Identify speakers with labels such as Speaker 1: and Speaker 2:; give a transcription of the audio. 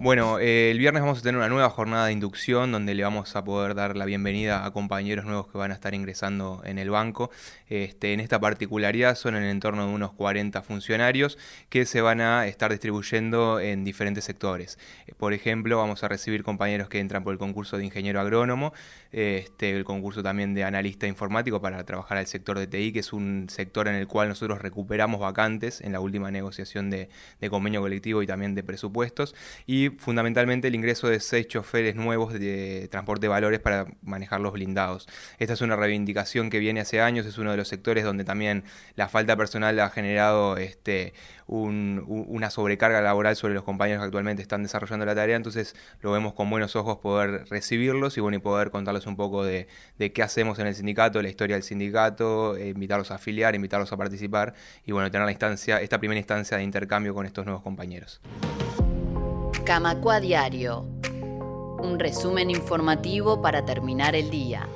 Speaker 1: Bueno, eh, el viernes vamos a tener una nueva jornada de inducción donde le vamos a poder dar la bienvenida a compañeros nuevos que van a estar ingresando en el banco. Este, en esta particularidad son en el entorno de unos 40 funcionarios que se van a estar distribuyendo en diferentes sectores. Eh, por ejemplo, vamos a recibir compañeros que entran por el concurso de ingeniero agrónomo, este, el concurso también de analista informático para trabajar al sector de TI, que es un sector en el cual nosotros recuperamos vacantes en la última negociación de, de convenio colectivo y también de presupuestos. Y fundamentalmente el ingreso de seis choferes nuevos de transporte de valores para manejar los blindados. Esta es una reivindicación que viene hace años, es uno de los sectores donde también la falta personal ha generado este, una sobrecarga laboral sobre los compañeros que actualmente están desarrollando la tarea, entonces lo vemos con buenos ojos poder recibirlos y, bueno, y poder contarles un poco de, qué hacemos en el sindicato, la historia del sindicato, eh, invitarlos a afiliar, invitarlos a participar y bueno, tener la instancia, esta primera instancia de intercambio con estos nuevos compañeros.
Speaker 2: Camacua Diario. Un resumen informativo para terminar el día.